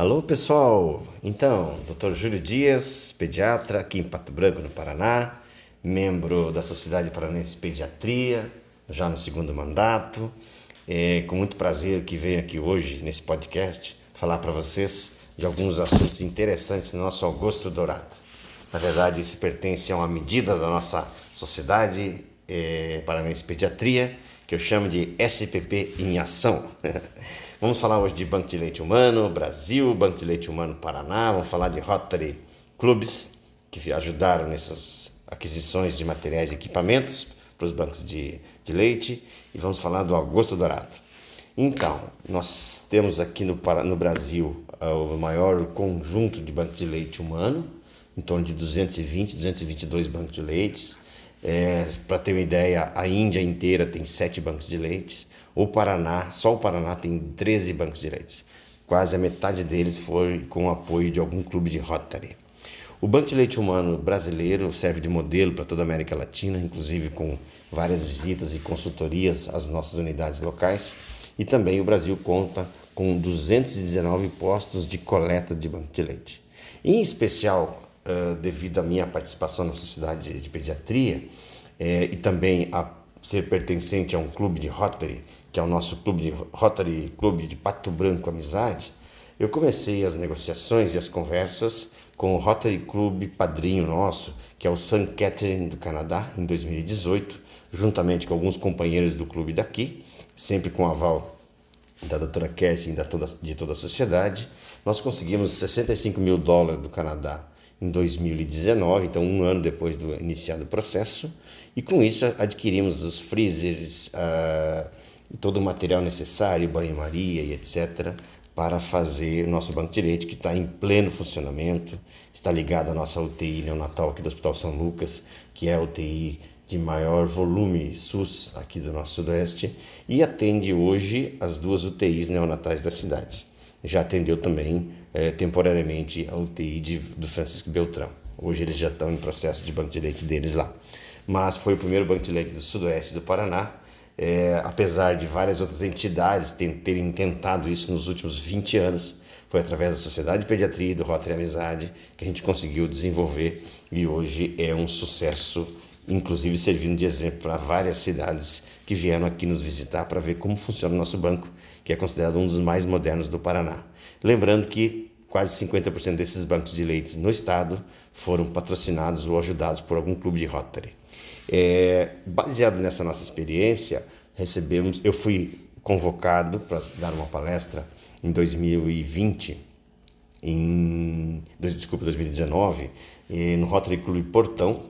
Alô pessoal, então, Dr. Júlio Dias, pediatra aqui em Pato Branco, no Paraná, membro da Sociedade Paranense de Pediatria, já no segundo mandato. É com muito prazer que venho aqui hoje nesse podcast falar para vocês de alguns assuntos interessantes no nosso Augusto Dourado. Na verdade, isso pertence a uma medida da nossa Sociedade é, Paranense de Pediatria, que eu chamo de SPP em Ação. Vamos falar hoje de Banco de Leite Humano, Brasil, Banco de Leite Humano Paraná, vamos falar de Rotary Clubs, que ajudaram nessas aquisições de materiais e equipamentos para os bancos de, de leite, e vamos falar do Augusto Dourado. Então, nós temos aqui no, no Brasil uh, o maior conjunto de bancos de leite humano, em torno de 220, 222 bancos de leite. É, para ter uma ideia, a Índia inteira tem sete bancos de leite. O Paraná, só o Paraná tem 13 bancos de leite. Quase a metade deles foi com o apoio de algum clube de Rotary. O Banco de Leite Humano brasileiro serve de modelo para toda a América Latina, inclusive com várias visitas e consultorias às nossas unidades locais. E também o Brasil conta com 219 postos de coleta de banco de leite. Em especial, devido à minha participação na Sociedade de Pediatria eh, e também a ser pertencente a um clube de Rotary, que é o nosso clube de Rotary Clube de Pato Branco Amizade, eu comecei as negociações e as conversas com o Rotary Club padrinho nosso, que é o St. Catherine do Canadá, em 2018, juntamente com alguns companheiros do clube daqui, sempre com o aval da doutora Kerstin de toda a sociedade. Nós conseguimos 65 mil dólares do Canadá em 2019, então um ano depois do iniciado o processo, e com isso adquirimos os freezers, uh, todo o material necessário, banho-maria e etc., para fazer o nosso banco de leite, que está em pleno funcionamento, está ligado à nossa UTI neonatal aqui do Hospital São Lucas, que é a UTI de maior volume SUS aqui do nosso Sudoeste, e atende hoje as duas UTIs neonatais da cidade. Já atendeu também é, temporariamente a UTI de, do Francisco Beltrão. Hoje eles já estão em processo de banco de leite deles lá. Mas foi o primeiro banco de leite do sudoeste do Paraná, é, apesar de várias outras entidades terem tentado isso nos últimos 20 anos. Foi através da Sociedade de Pediatria e do Rotary Amizade que a gente conseguiu desenvolver e hoje é um sucesso, inclusive servindo de exemplo para várias cidades que vieram aqui nos visitar para ver como funciona o nosso banco, que é considerado um dos mais modernos do Paraná. Lembrando que quase 50% desses bancos de leite no estado foram patrocinados ou ajudados por algum clube de Rotary. É, baseado nessa nossa experiência, recebemos, eu fui convocado para dar uma palestra em 2020, em desculpa, 2019, no Rotary Club Portão,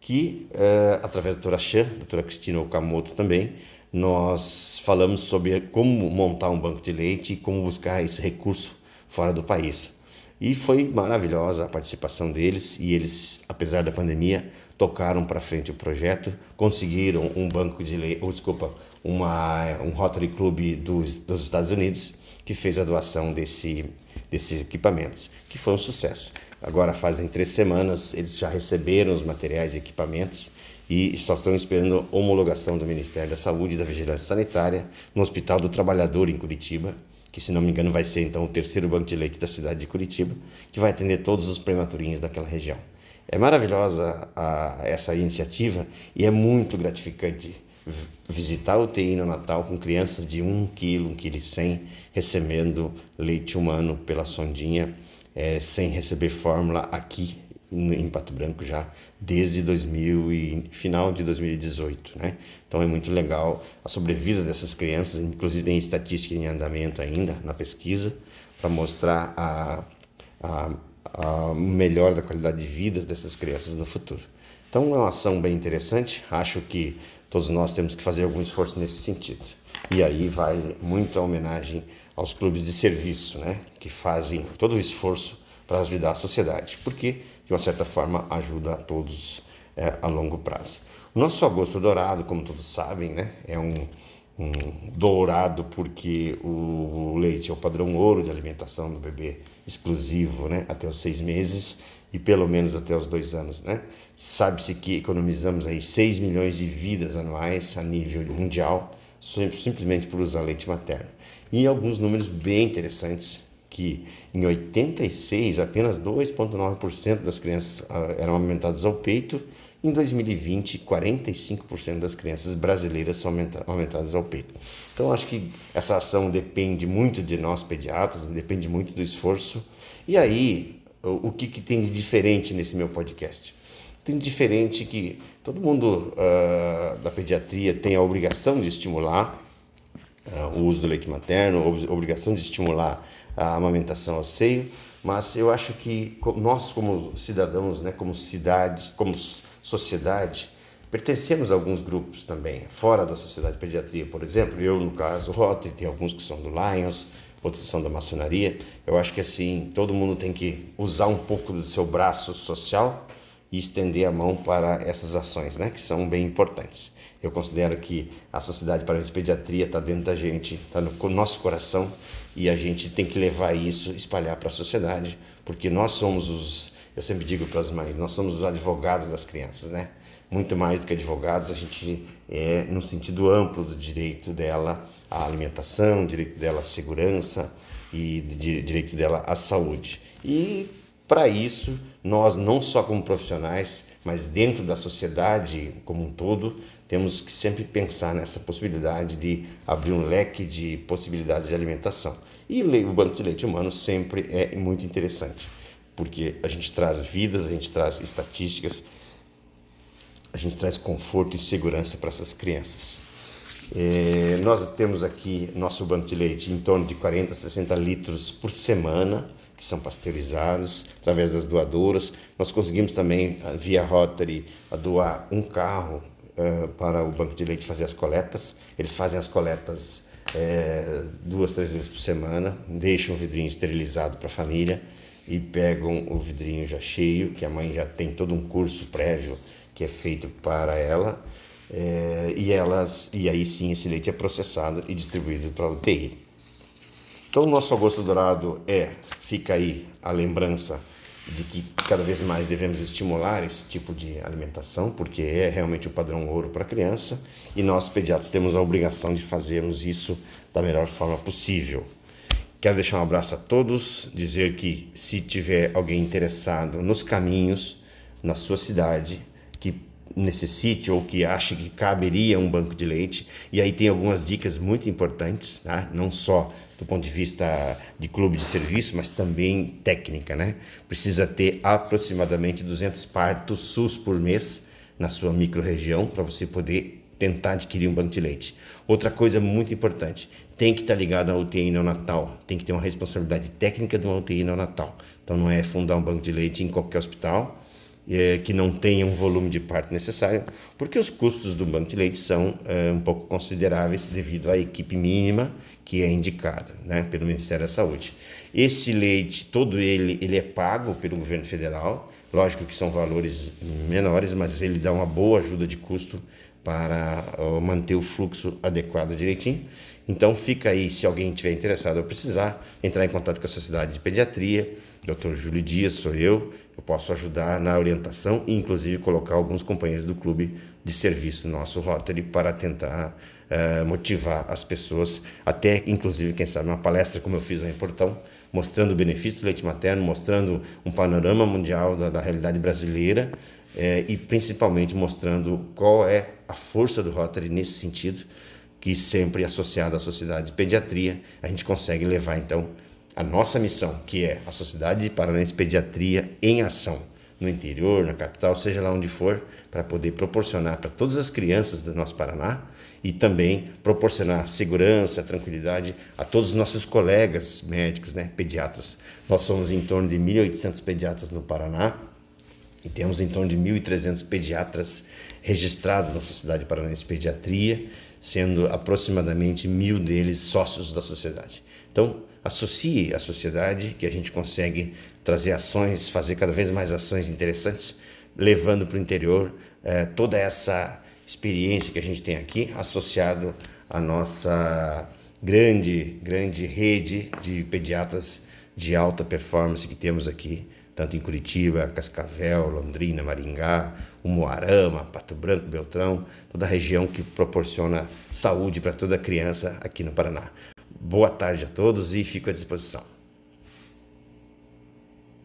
que é, através da doutora Chan, doutora Cristina Okamoto também, nós falamos sobre como montar um banco de leite e como buscar esse recurso fora do país. E foi maravilhosa a participação deles e eles, apesar da pandemia, tocaram para frente o projeto, conseguiram um banco de leite, ou desculpa, uma, um Rotary Club dos, dos Estados Unidos que fez a doação desse, desses equipamentos, que foi um sucesso. Agora fazem três semanas, eles já receberam os materiais e equipamentos e só estão esperando homologação do Ministério da Saúde e da Vigilância Sanitária no Hospital do Trabalhador em Curitiba, que se não me engano vai ser então o terceiro banco de leite da cidade de Curitiba, que vai atender todos os prematurinhos daquela região. É maravilhosa a, essa iniciativa e é muito gratificante visitar o UTI no Natal com crianças de 1 kg, 1 kg 100 recebendo leite humano pela sondinha, é, sem receber fórmula aqui em Pato Branco já desde 2000 e final de 2018, né? Então é muito legal a sobrevida dessas crianças, inclusive tem estatística em andamento ainda na pesquisa para mostrar a, a, a melhor da qualidade de vida dessas crianças no futuro. Então é uma ação bem interessante. Acho que todos nós temos que fazer algum esforço nesse sentido. E aí vai muita homenagem aos clubes de serviço, né? Que fazem todo o esforço para ajudar a sociedade, porque de uma certa forma ajuda a todos é, a longo prazo. O nosso agosto dourado, como todos sabem, né, é um, um dourado porque o leite é o padrão ouro de alimentação do bebê exclusivo, né, até os seis meses e pelo menos até os dois anos, né? Sabe-se que economizamos aí 6 milhões de vidas anuais a nível mundial simplesmente por usar leite materno. E alguns números bem interessantes que em 86 apenas 2,9% das crianças ah, eram amamentadas ao peito, em 2020 45% das crianças brasileiras são amamentadas ao peito. Então acho que essa ação depende muito de nós pediatras, depende muito do esforço. E aí, o, que, que tem de diferente nesse meu podcast? Tem de diferente que todo mundo uh, da pediatria tem a obrigação de estimular uh, o uso do leite materno, obrigação de estimular a amamentação ao seio, mas eu acho que nós como cidadãos, né, como cidade, como sociedade, pertencemos a alguns grupos também, fora da sociedade de pediatria, por exemplo, eu no caso, Rotary, tem alguns que são do Lions, são da maçonaria. Eu acho que assim, todo mundo tem que usar um pouco do seu braço social e estender a mão para essas ações, né, que são bem importantes. Eu considero que a Sociedade para a Pediatria está dentro da gente, está no nosso coração e a gente tem que levar isso, espalhar para a sociedade, porque nós somos os, eu sempre digo para as mães, nós somos os advogados das crianças, né? Muito mais do que advogados, a gente é no sentido amplo do direito dela à alimentação, direito dela à segurança e direito dela à saúde. E para isso, nós não só como profissionais, mas dentro da sociedade como um todo, temos que sempre pensar nessa possibilidade de abrir um leque de possibilidades de alimentação. E o banco de leite humano sempre é muito interessante, porque a gente traz vidas, a gente traz estatísticas, a gente traz conforto e segurança para essas crianças. É, nós temos aqui nosso banco de leite em torno de 40, 60 litros por semana que são pasteurizados através das doadoras. Nós conseguimos também, ah, via Rotary, doar um carro uh, para o Banco de Leite fazer as coletas. Eles fazem as coletas é, duas, três vezes por semana, deixam o vidrinho esterilizado para a família e pegam o vidrinho já cheio, que a mãe já tem todo um curso prévio que é feito para ela. É, e elas e aí sim esse leite é processado e distribuído para a UTI. Então, o nosso agosto dourado é, fica aí a lembrança de que cada vez mais devemos estimular esse tipo de alimentação, porque é realmente o padrão ouro para a criança, e nós pediatras temos a obrigação de fazermos isso da melhor forma possível. Quero deixar um abraço a todos, dizer que se tiver alguém interessado nos caminhos na sua cidade, que necessite ou que ache que caberia um banco de leite. E aí tem algumas dicas muito importantes, tá? não só do ponto de vista de clube de serviço, mas também técnica. Né? Precisa ter aproximadamente 200 partos SUS por mês na sua microrregião para você poder tentar adquirir um banco de leite. Outra coisa muito importante, tem que estar ligado à UTI neonatal, tem que ter uma responsabilidade técnica de uma UTI neonatal. Então não é fundar um banco de leite em qualquer hospital, é, que não tenha um volume de parto necessário, porque os custos do banco de leite são é, um pouco consideráveis devido à equipe mínima que é indicada né, pelo Ministério da Saúde. Esse leite, todo ele, ele é pago pelo governo federal, lógico que são valores menores, mas ele dá uma boa ajuda de custo para manter o fluxo adequado direitinho. Então fica aí, se alguém tiver interessado ou precisar, entrar em contato com a Sociedade de Pediatria, Dr. Júlio Dias sou eu, eu posso ajudar na orientação e inclusive colocar alguns companheiros do clube de serviço nosso Rotary para tentar uh, motivar as pessoas, até inclusive, quem sabe, uma palestra como eu fiz em Portão, mostrando o benefício do leite materno, mostrando um panorama mundial da, da realidade brasileira eh, e principalmente mostrando qual é a força do Rotary nesse sentido, que sempre associado à sociedade de pediatria, a gente consegue levar então a nossa missão, que é a Sociedade Paranense Pediatria em ação no interior, na capital, seja lá onde for, para poder proporcionar para todas as crianças do nosso Paraná e também proporcionar segurança, tranquilidade a todos os nossos colegas médicos, né, pediatras. Nós somos em torno de 1.800 pediatras no Paraná e temos em torno de 1.300 pediatras registrados na Sociedade Paranense Pediatria, sendo aproximadamente mil deles sócios da sociedade. Então, associe a sociedade, que a gente consegue trazer ações, fazer cada vez mais ações interessantes, levando para o interior eh, toda essa experiência que a gente tem aqui, associado à nossa grande, grande rede de pediatras de alta performance que temos aqui, tanto em Curitiba, Cascavel, Londrina, Maringá, Umuarama, Pato Branco, Beltrão, toda a região que proporciona saúde para toda criança aqui no Paraná. Boa tarde a todos e fico à disposição.